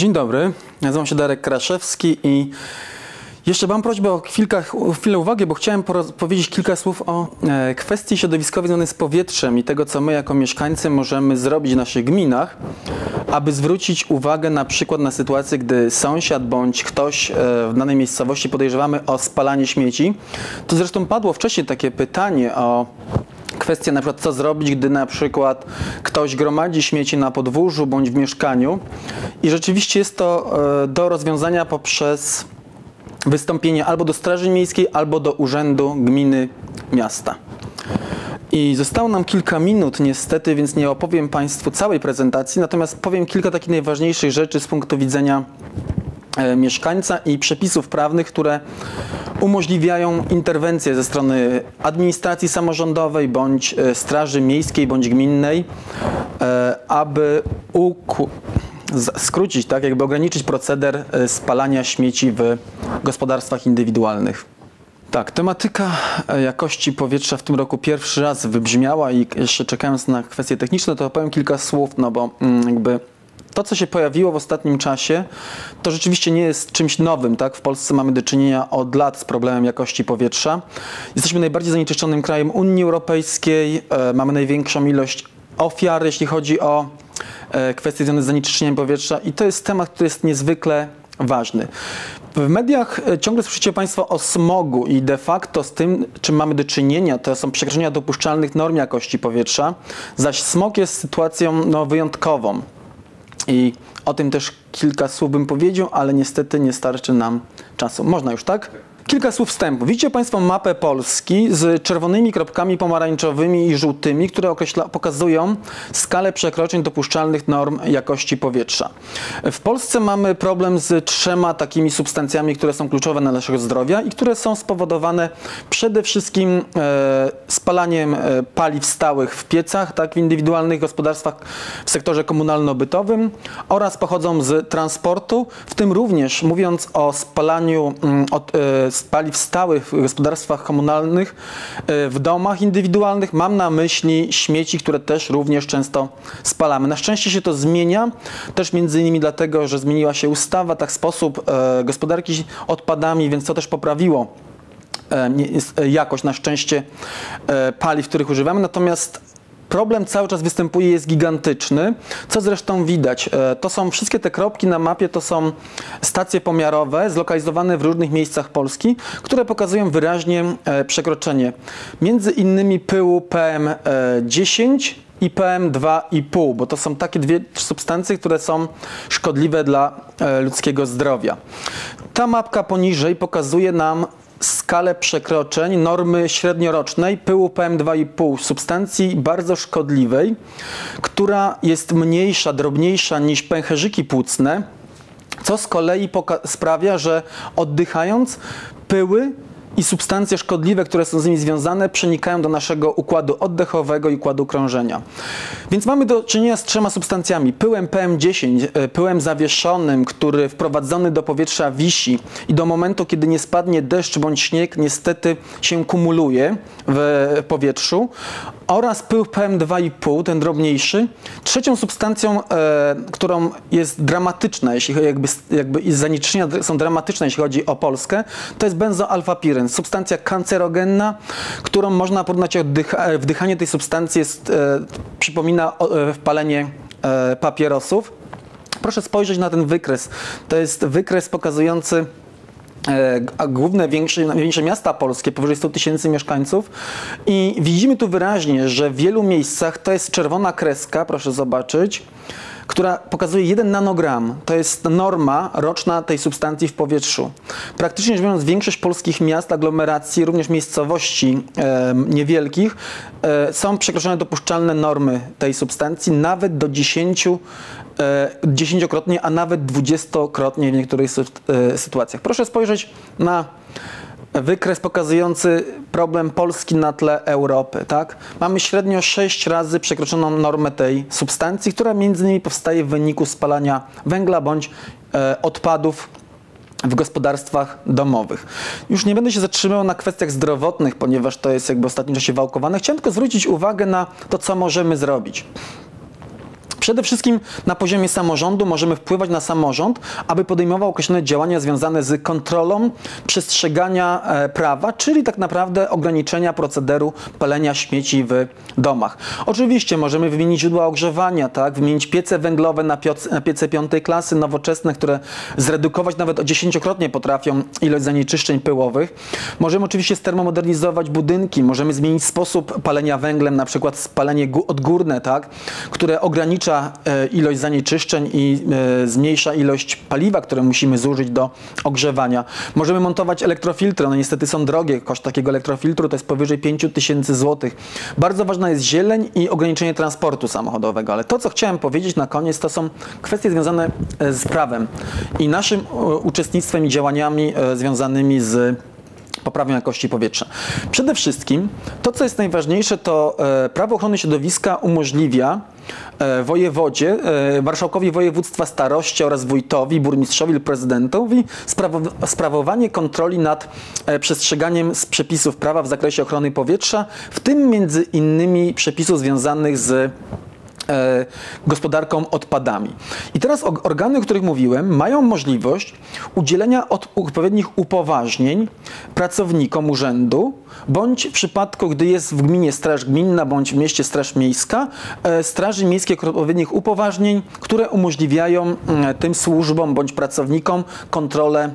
Dzień dobry, nazywam się Darek Kraszewski i jeszcze mam prośbę o kilka, chwilę uwagi, bo chciałem powiedzieć kilka słów o e, kwestii środowiskowej związanej z powietrzem i tego, co my jako mieszkańcy możemy zrobić w naszych gminach, aby zwrócić uwagę na przykład na sytuację, gdy sąsiad bądź ktoś e, w danej miejscowości podejrzewamy o spalanie śmieci. To zresztą padło wcześniej takie pytanie o kwestia na przykład co zrobić, gdy na przykład ktoś gromadzi śmieci na podwórzu bądź w mieszkaniu i rzeczywiście jest to e, do rozwiązania poprzez wystąpienie albo do Straży Miejskiej, albo do Urzędu Gminy Miasta. I zostało nam kilka minut niestety, więc nie opowiem Państwu całej prezentacji, natomiast powiem kilka takich najważniejszych rzeczy z punktu widzenia mieszkańca i przepisów prawnych, które umożliwiają interwencję ze strony administracji samorządowej bądź e, straży miejskiej bądź gminnej, e, aby skrócić, tak, jakby ograniczyć proceder e, spalania śmieci w gospodarstwach indywidualnych. Tak, tematyka jakości powietrza w tym roku pierwszy raz wybrzmiała i jeszcze czekając na kwestie techniczne, to powiem kilka słów, no bo mm, jakby to, co się pojawiło w ostatnim czasie, to rzeczywiście nie jest czymś nowym. Tak? W Polsce mamy do czynienia od lat z problemem jakości powietrza. Jesteśmy najbardziej zanieczyszczonym krajem Unii Europejskiej, e, mamy największą ilość ofiar, jeśli chodzi o e, kwestie związane z zanieczyszczeniem powietrza i to jest temat, który jest niezwykle ważny. W mediach e, ciągle słyszycie Państwo o smogu i de facto z tym, czym mamy do czynienia, to są przekroczenia dopuszczalnych norm jakości powietrza, zaś smog jest sytuacją no, wyjątkową. I o tym też kilka słów bym powiedział, ale niestety nie starczy nam czasu. Można już, tak? Kilka słów wstępu. Widzicie Państwo mapę Polski z czerwonymi kropkami pomarańczowymi i żółtymi, które określa, pokazują skalę przekroczeń dopuszczalnych norm jakości powietrza. W Polsce mamy problem z trzema takimi substancjami, które są kluczowe dla naszego zdrowia i które są spowodowane przede wszystkim e, spalaniem e, paliw stałych w piecach, tak, w indywidualnych gospodarstwach w sektorze komunalno-bytowym oraz pochodzą z transportu, w tym również mówiąc o spalaniu mm, od, paliw stałych w gospodarstwach komunalnych, e, w domach indywidualnych. Mam na myśli śmieci, które też również często spalamy. Na szczęście się to zmienia, też między innymi dlatego, że zmieniła się ustawa, tak sposób e, gospodarki odpadami, więc to też poprawiło e, jakość na szczęście paliw, których używamy. Natomiast Problem cały czas występuje, jest gigantyczny, co zresztą widać. E, to są wszystkie te kropki na mapie, to są stacje pomiarowe zlokalizowane w różnych miejscach Polski, które pokazują wyraźnie e, przekroczenie między innymi pyłu PM10 i PM2,5, bo to są takie dwie substancje, które są szkodliwe dla e, ludzkiego zdrowia. Ta mapka poniżej pokazuje nam skalę przekroczeń normy średniorocznej pyłu PM2,5, substancji bardzo szkodliwej, która jest mniejsza, drobniejsza niż pęcherzyki płucne, co z kolei sprawia, że oddychając pyły i substancje szkodliwe, które są z nimi związane, przenikają do naszego układu oddechowego i układu krążenia. Więc mamy do czynienia z trzema substancjami. Pyłem PM10, e, pyłem zawieszonym, który wprowadzony do powietrza wisi i do momentu, kiedy nie spadnie deszcz bądź śnieg, niestety się kumuluje w powietrzu oraz pył PM2,5, ten drobniejszy. Trzecią substancją, e, którą jest dramatyczna, jeśli jakby, jakby zanieczyszczenia są dramatyczne, jeśli chodzi o Polskę, to jest benzoalfapiryn, substancja kancerogenna, którą można porównać oddycha, wdychanie tej substancji jest, e, przypomina e, wpalenie e, papierosów. Proszę spojrzeć na ten wykres. To jest wykres pokazujący E, główne większe, większe miasta polskie, powyżej 100 tysięcy mieszkańców i widzimy tu wyraźnie, że w wielu miejscach to jest czerwona kreska, proszę zobaczyć, która pokazuje 1 nanogram. To jest norma roczna tej substancji w powietrzu. Praktycznie rzecz biorąc, większość polskich miast, aglomeracji, również miejscowości e, niewielkich e, są przekroczone dopuszczalne normy tej substancji nawet do 10 E, dziesięciokrotnie, a nawet dwudziestokrotnie w niektórych e, sytuacjach. Proszę spojrzeć na wykres pokazujący problem Polski na tle Europy. Tak? Mamy średnio 6 razy przekroczoną normę tej substancji, która między innymi powstaje w wyniku spalania węgla bądź e, odpadów w gospodarstwach domowych. Już nie będę się zatrzymywał na kwestiach zdrowotnych, ponieważ to jest jakby w ostatnim czasie wałkowane. Chciałem tylko zwrócić uwagę na to, co możemy zrobić Przede wszystkim na poziomie samorządu możemy wpływać na samorząd, aby podejmował określone działania związane z kontrolą przestrzegania e, prawa, czyli tak naprawdę ograniczenia procederu palenia śmieci w domach. Oczywiście możemy wymienić źródła ogrzewania, tak? wymienić piece węglowe na, pioce, na piece piątej klasy, nowoczesne, które zredukować nawet o dziesięciokrotnie potrafią ilość zanieczyszczeń pyłowych. Możemy oczywiście stermomodernizować budynki, możemy zmienić sposób palenia węglem, na przykład spalenie odgórne, tak? które ogranicza e, ilość zanieczyszczeń i e, zmniejsza ilość paliwa, które musimy zużyć do ogrzewania. Możemy montować elektrofiltry, one niestety są drogie. Koszt takiego elektrofiltru to jest powyżej 5 tysięcy złotych. Bardzo ważna jest zieleń i ograniczenie transportu samochodowego, ale to, co chciałem powiedzieć na koniec, to są kwestie związane e, z prawem i naszym uczestnictwem i działaniami związanymi z poprawą jakości powietrza. Przede wszystkim to, co jest najważniejsze, to prawo ochrony środowiska umożliwia wojewodzie, e, marszałkowi województwa starości oraz wójtowi, burmistrzowi lub prezydentowi sprawowanie kontroli nad przestrzeganiem z przepisów prawa w zakresie ochrony powietrza, w tym między innymi przepisów związanych z E, gospodarką odpadami. I teraz organy, o których mówiłem, mają możliwość udzielenia odpowiednich upoważnień pracownikom urzędu, bądź w przypadku, gdy jest w gminie straż gminna, bądź w mieście straż miejska, e, straży miejskiej odpowiednich upoważnień, które umożliwiają mm, tym służbom bądź pracownikom kontrolę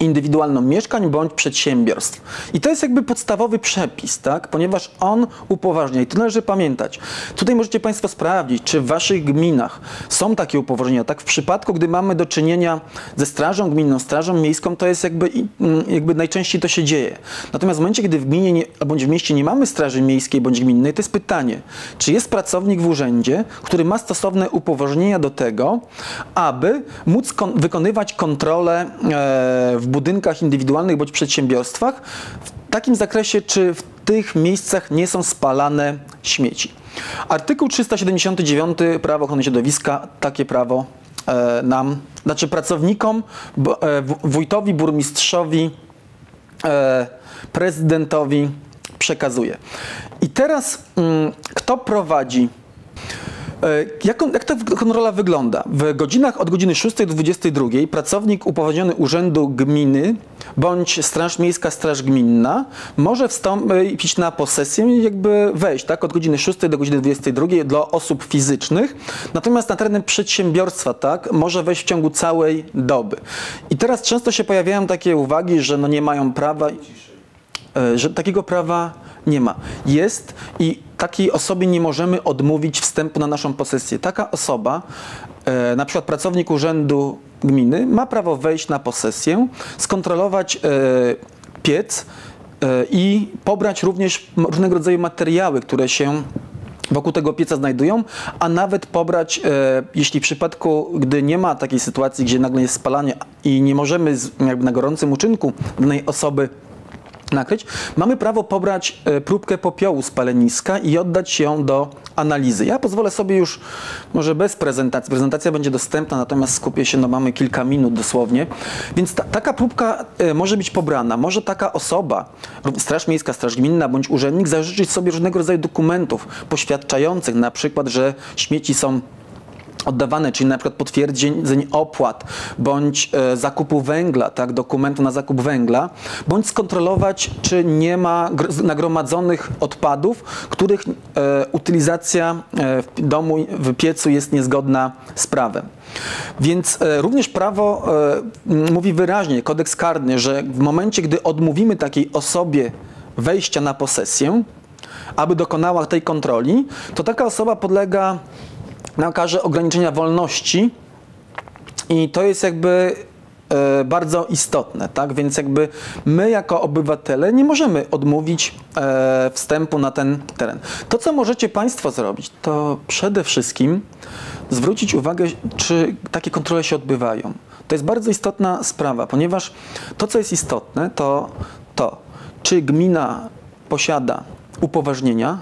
indywidualną mieszkań bądź przedsiębiorstw. I to jest jakby podstawowy przepis, tak? ponieważ on upoważnia. I to należy pamiętać. Tutaj możecie Państwo sprawdzić, czy w Waszych gminach są takie upoważnienia. Tak, w przypadku, gdy mamy do czynienia ze strażą gminną, strażą miejską, to jest jakby, mm, jakby najczęściej to się dzieje. Natomiast w momencie, gdy w gminie nie, bądź w mieście nie mamy straży miejskiej bądź gminnej, to jest pytanie, czy jest pracownik w urzędzie, który ma stosowne upoważnienia do tego, aby móc kon wykonywać kontrolę e, w budynkach indywidualnych bądź przedsiębiorstwach w takim zakresie, czy w tych miejscach nie są spalane śmieci. Artykuł 379 Prawo ochrony środowiska takie prawo e, nam, znaczy pracownikom, e, wójtowi, burmistrzowi, e, prezydentowi przekazuje. I teraz mm, kto prowadzi jak, jak ta kontrola wygląda? W godzinach od godziny 6 do 22 pracownik upoważniony urzędu gminy bądź Straż Miejska, Straż Gminna może wstąpić na posesję i jakby wejść tak, od godziny 6 do godziny 22 dla osób fizycznych, natomiast na terenie przedsiębiorstwa tak, może wejść w ciągu całej doby. I teraz często się pojawiają takie uwagi, że no nie mają prawa, e, że takiego prawa nie ma. Jest i takiej osobie nie możemy odmówić wstępu na naszą posesję. Taka osoba, e, na przykład pracownik urzędu gminy, ma prawo wejść na posesję, skontrolować e, piec e, i pobrać również różnego rodzaju materiały, które się wokół tego pieca znajdują, a nawet pobrać, e, jeśli w przypadku, gdy nie ma takiej sytuacji, gdzie nagle jest spalanie i nie możemy z, jakby na gorącym uczynku danej osoby nakryć, mamy prawo pobrać e, próbkę popiołu z paleniska i oddać ją do analizy. Ja pozwolę sobie już, może bez prezentacji, prezentacja będzie dostępna, natomiast skupię się, no mamy kilka minut dosłownie, więc ta, taka próbka e, może być pobrana. Może taka osoba, Straż Miejska, Straż Gminna bądź urzędnik zażyczyć sobie różnego rodzaju dokumentów poświadczających na przykład, że śmieci są oddawane, czyli na przykład potwierdzeń opłat, bądź e, zakupu węgla, tak, dokumentu na zakup węgla, bądź skontrolować, czy nie ma nagromadzonych odpadów, których e, utylizacja e, w domu, w piecu jest niezgodna z prawem. Więc również prawo mówi wyraźnie, kodeks karny, że w momencie, gdy odmówimy takiej osobie wejścia na posesję, aby dokonała tej kontroli, to taka osoba podlega nakaże ograniczenia wolności i to jest jakby e, bardzo istotne, tak? Więc jakby my jako obywatele nie możemy odmówić e, wstępu na ten teren. To, co możecie Państwo zrobić, to przede wszystkim zwrócić uwagę, czy takie kontrole się odbywają. To jest bardzo istotna sprawa, ponieważ to, co jest istotne, to to, czy gmina posiada upoważnienia,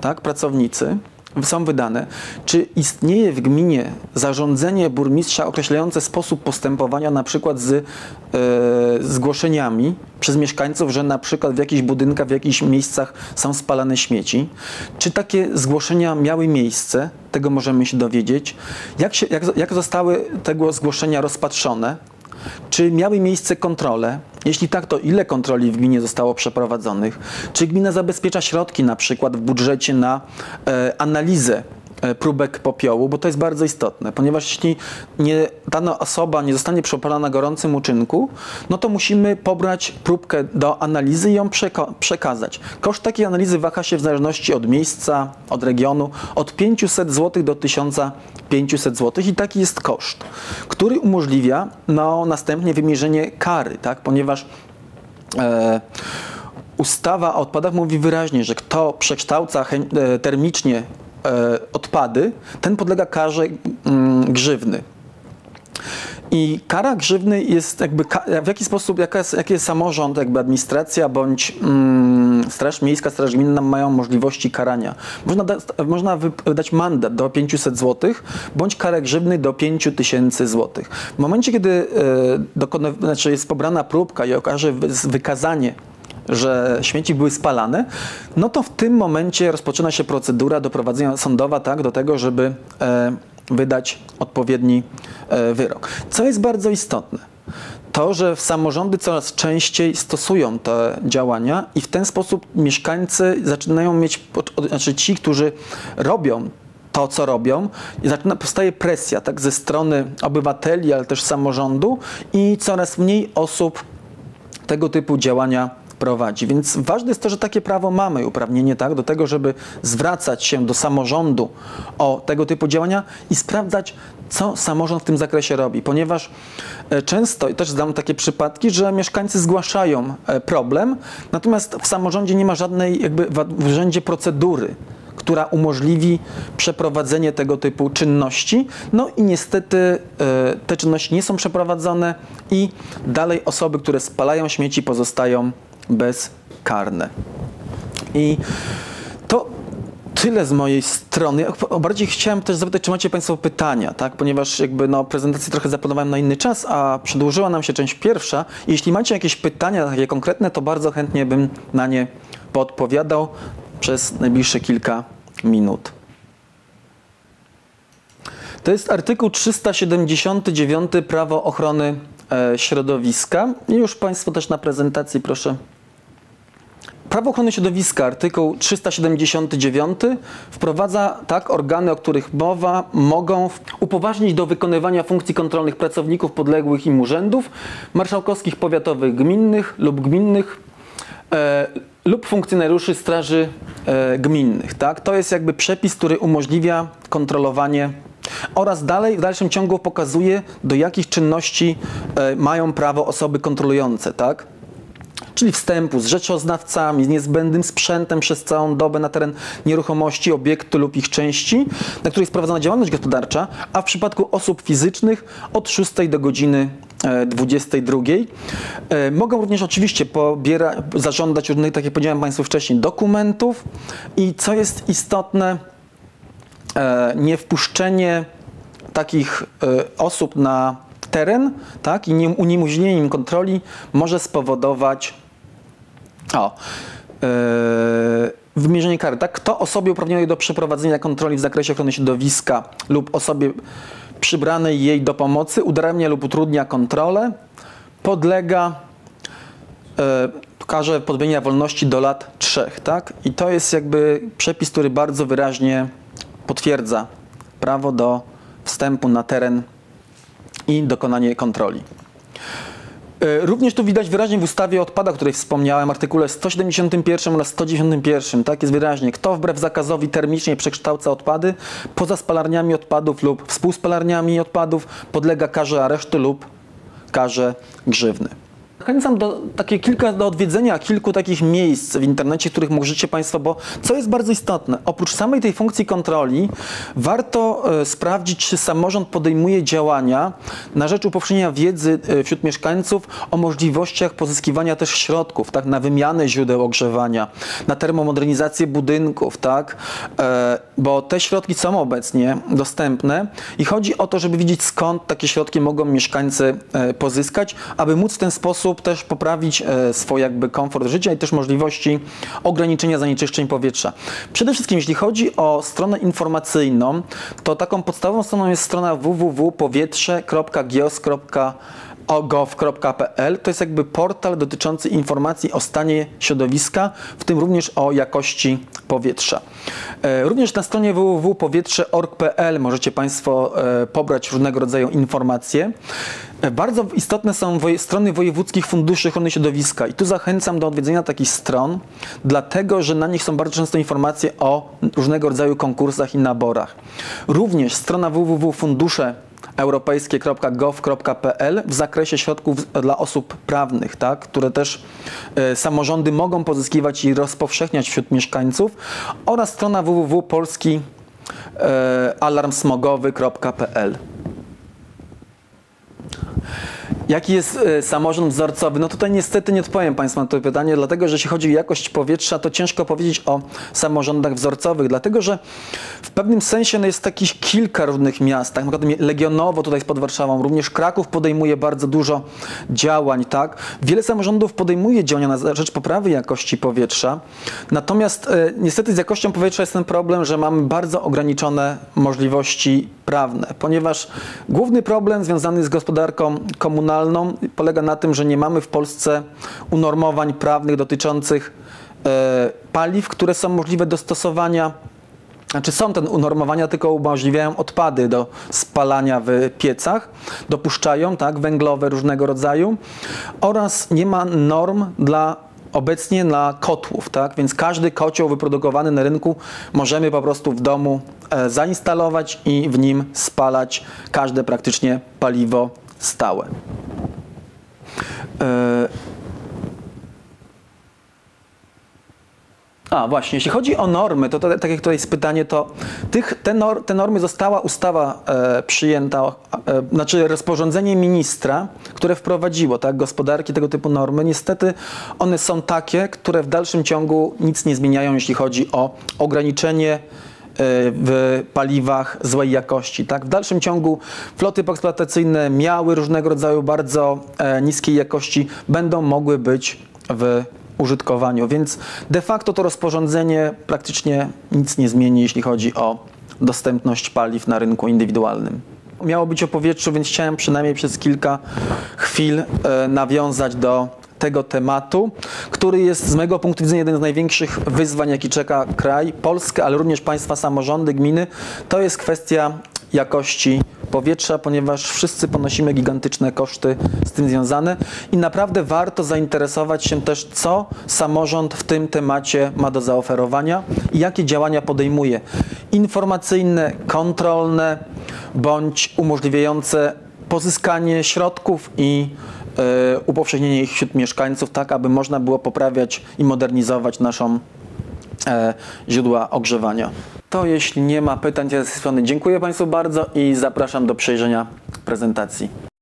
tak, pracownicy, są wydane, czy istnieje w gminie zarządzenie burmistrza określające sposób postępowania na przykład z e, zgłoszeniami przez mieszkańców, że na przykład w jakichś budynkach, w jakichś miejscach są spalane śmieci? Czy takie zgłoszenia miały miejsce? Tego możemy się dowiedzieć. Jak, się, jak, jak zostały tego zgłoszenia rozpatrzone? Czy miały miejsce kontrole? Jeśli tak, to ile kontroli w gminie zostało przeprowadzonych? Czy gmina zabezpiecza środki na przykład w budżecie na e, analizę próbek popiołu, bo to jest bardzo istotne, ponieważ jeśli nie, dana osoba nie zostanie przepalona na gorącym uczynku, no to musimy pobrać próbkę do analizy i ją przeka- przekazać. Koszt takiej analizy waha się w zależności od miejsca, od regionu, od 500 zł do 1500 zł i taki jest koszt, który umożliwia no, następnie wymierzenie kary, tak? ponieważ e, ustawa o odpadach mówi wyraźnie, że kto przekształca e, termicznie e, odpady, ten podlega karze mm, grzywny. I kara grzywny jest jakby, w jaki sposób, jaka jest, jaki jest samorząd, jakby administracja bądź mm, Straż Miejska, Straż Gminna mają możliwości karania. Można, da, można wydać mandat do 500 zł bądź karę grzywny do 5000 zł. W momencie, kiedy e, dokona, znaczy jest pobrana próbka i okaże wy- wykazanie że śmieci były spalane, no to w tym momencie rozpoczyna się procedura doprowadzenia sądowa tak, do tego, żeby e, wydać odpowiedni e, wyrok. Co jest bardzo istotne, to, że samorządy coraz częściej stosują te działania i w ten sposób mieszkańcy zaczynają mieć, znaczy ci, którzy robią to, co robią, i zaczyna, powstaje presja tak, ze strony obywateli, ale też samorządu i coraz mniej osób tego typu działania prowadzi. Więc ważne jest to, że takie prawo mamy i uprawnienie tak, do tego, żeby zwracać się do samorządu o tego typu działania i sprawdzać, co samorząd w tym zakresie robi. Ponieważ e, często, i też znam takie przypadki, że mieszkańcy zgłaszają e, problem, natomiast w samorządzie nie ma żadnej jakby w urzędzie procedury która umożliwi przeprowadzenie tego typu czynności. No i niestety e, te czynności nie są przeprowadzone i dalej osoby, które spalają śmieci pozostają bezkarne. I to tyle z mojej strony. Bardziej chciałem też zapytać, czy macie Państwo pytania, tak? ponieważ jakby no, prezentację trochę zaplanowałem na inny czas, a przedłużyła nam się część pierwsza. Jeśli macie jakieś pytania takie konkretne, to bardzo chętnie bym na nie podpowiadał przez najbliższe kilka minut. To jest artykuł 379 Prawo ochrony e, środowiska. I już Państwo też na prezentacji proszę. Prawo ochrony środowiska, artykuł 379 wprowadza tak organy, o których mowa, mogą upoważnić do wykonywania funkcji kontrolnych pracowników podległych im urzędów, marszałkowskich powiatowych gminnych lub gminnych e, lub funkcjonariuszy straży e, gminnych. Tak? To jest jakby przepis, który umożliwia kontrolowanie oraz dalej w dalszym ciągu pokazuje, do jakich czynności e, mają prawo osoby kontrolujące. Tak? Czyli wstępu z rzeczoznawcami, z niezbędnym sprzętem przez całą dobę na teren nieruchomości, obiektu lub ich części, na której jest prowadzona działalność gospodarcza, a w przypadku osób fizycznych od 6 do godziny e, 22. E, Mogą również oczywiście pobiera, zażądać różnych, tak jak powiedziałem Państwu wcześniej, dokumentów i co jest istotne, e, nie wpuszczenie takich e, osób na teren tak, i nie- uniemożliwienie im kontroli może spowodować o, e, wymierzenie kary. Tak? Kto osobie uprawnionej do przeprowadzenia kontroli w zakresie ochrony środowiska lub osobie przybranej jej do pomocy udaremnia lub utrudnia kontrolę, podlega e, karze pozbawienia wolności do lat trzech, tak? I to jest jakby przepis, który bardzo wyraźnie potwierdza prawo do wstępu na teren i dokonanie kontroli. E, Również tu widać wyraźnie w ustawie o odpadach, o której wspomniałem, artykule 171 oraz 191, tak jest wyraźnie, kto wbrew zakazowi termicznie przekształca odpady poza spalarniami odpadów lub współspalarniami odpadów podlega karze aresztu lub karze grzywny. Zachęcam do takie kilka do odwiedzenia kilku takich miejsc w internecie, których możecie Państwo, bo co jest bardzo istotne, oprócz samej tej funkcji kontroli, warto e, sprawdzić, czy samorząd podejmuje działania na rzecz upowszechnienia wiedzy e, wśród mieszkańców o możliwościach pozyskiwania też środków, tak, na wymianę źródeł ogrzewania, na termomodernizację budynków, tak, e, bo te środki są obecnie dostępne i chodzi o to, żeby widzieć skąd takie środki mogą mieszkańcy pozyskać, aby móc w ten sposób też poprawić e, swój jakby komfort życia i też możliwości ograniczenia zanieczyszczeń powietrza. Przede wszystkim jeśli chodzi o stronę informacyjną, to taką podstawową stroną jest strona www.powietrze.gov.pl. To jest jakby portal dotyczący informacji o stanie środowiska, w tym również o jakości powietrza. E, Również na stronie www.powietrze.org.pl możecie Państwo e, pobrać różnego rodzaju informacje. E, Bardzo istotne są strony wojewódzkich funduszy ochrony środowiska i tu zachęcam do odwiedzenia takich stron, dlatego że na nich są bardzo często informacje o różnego rodzaju konkursach i naborach. Również strona www.fundusze europejskie.gov.pl w zakresie środków dla osób prawnych, tak, które też e, samorządy mogą pozyskiwać i rozpowszechniać wśród mieszkańców oraz strona www.polski e. Jaki jest e, samorząd wzorcowy? No tutaj niestety nie odpowiem Państwu na to pytanie, dlatego że jeśli chodzi o jakość powietrza, to ciężko powiedzieć o samorządach wzorcowych, dlatego że w pewnym sensie no, jest takich kilka różnych miast, tak? na przykład Legionowo tutaj pod Warszawą, również Kraków podejmuje bardzo dużo działań, tak? Wiele samorządów podejmuje działania na rzecz poprawy jakości powietrza, natomiast e, niestety z jakością powietrza jest ten problem, że mamy bardzo ograniczone możliwości prawne, ponieważ główny problem związany z gospodarką komunalną polega na tym, że nie mamy w Polsce unormowań prawnych dotyczących e, paliw, które są możliwe do stosowania. Znaczy są te unormowania, tylko umożliwiają odpady do spalania w piecach, dopuszczają tak, węglowe różnego rodzaju oraz nie ma norm dla obecnie dla kotłów, tak? Więc każdy kocioł wyprodukowany na rynku możemy po prostu w domu e, zainstalować i w nim spalać każde praktycznie paliwo stałe. E, A właśnie, jeśli chodzi o normy, to, to tak jak tutaj jest pytanie, to tych, te, nor, te normy została ustawa e, przyjęta, e, znaczy rozporządzenie ministra, które wprowadziło tak, gospodarki tego typu normy. Niestety one są takie, które w dalszym ciągu nic nie zmieniają, jeśli chodzi o ograniczenie w paliwach złej jakości. Tak? W dalszym ciągu floty eksploatacyjne miały różnego rodzaju bardzo e, niskiej jakości, będą mogły być w użytkowaniu, więc de facto to rozporządzenie praktycznie nic nie zmieni, jeśli chodzi o dostępność paliw na rynku indywidualnym. Miało być o powietrzu, więc chciałem przynajmniej przez kilka chwil e, nawiązać do tego tematu, który jest z mojego punktu widzenia jeden z największych wyzwań, jaki czeka kraj, Polskę, ale również państwa samorządy, gminy. To jest kwestia jakości powietrza, ponieważ wszyscy ponosimy gigantyczne koszty z tym związane i naprawdę warto zainteresować się też, co samorząd w tym temacie ma do zaoferowania i jakie działania podejmuje. Informacyjne, kontrolne bądź umożliwiające pozyskanie środków i upowszechnienie ich wśród mieszkańców, tak aby można było poprawiać i modernizować naszą e, źródła ogrzewania. To jeśli nie ma pytań z tej strony, dziękuję Państwu bardzo i zapraszam do przejrzenia prezentacji.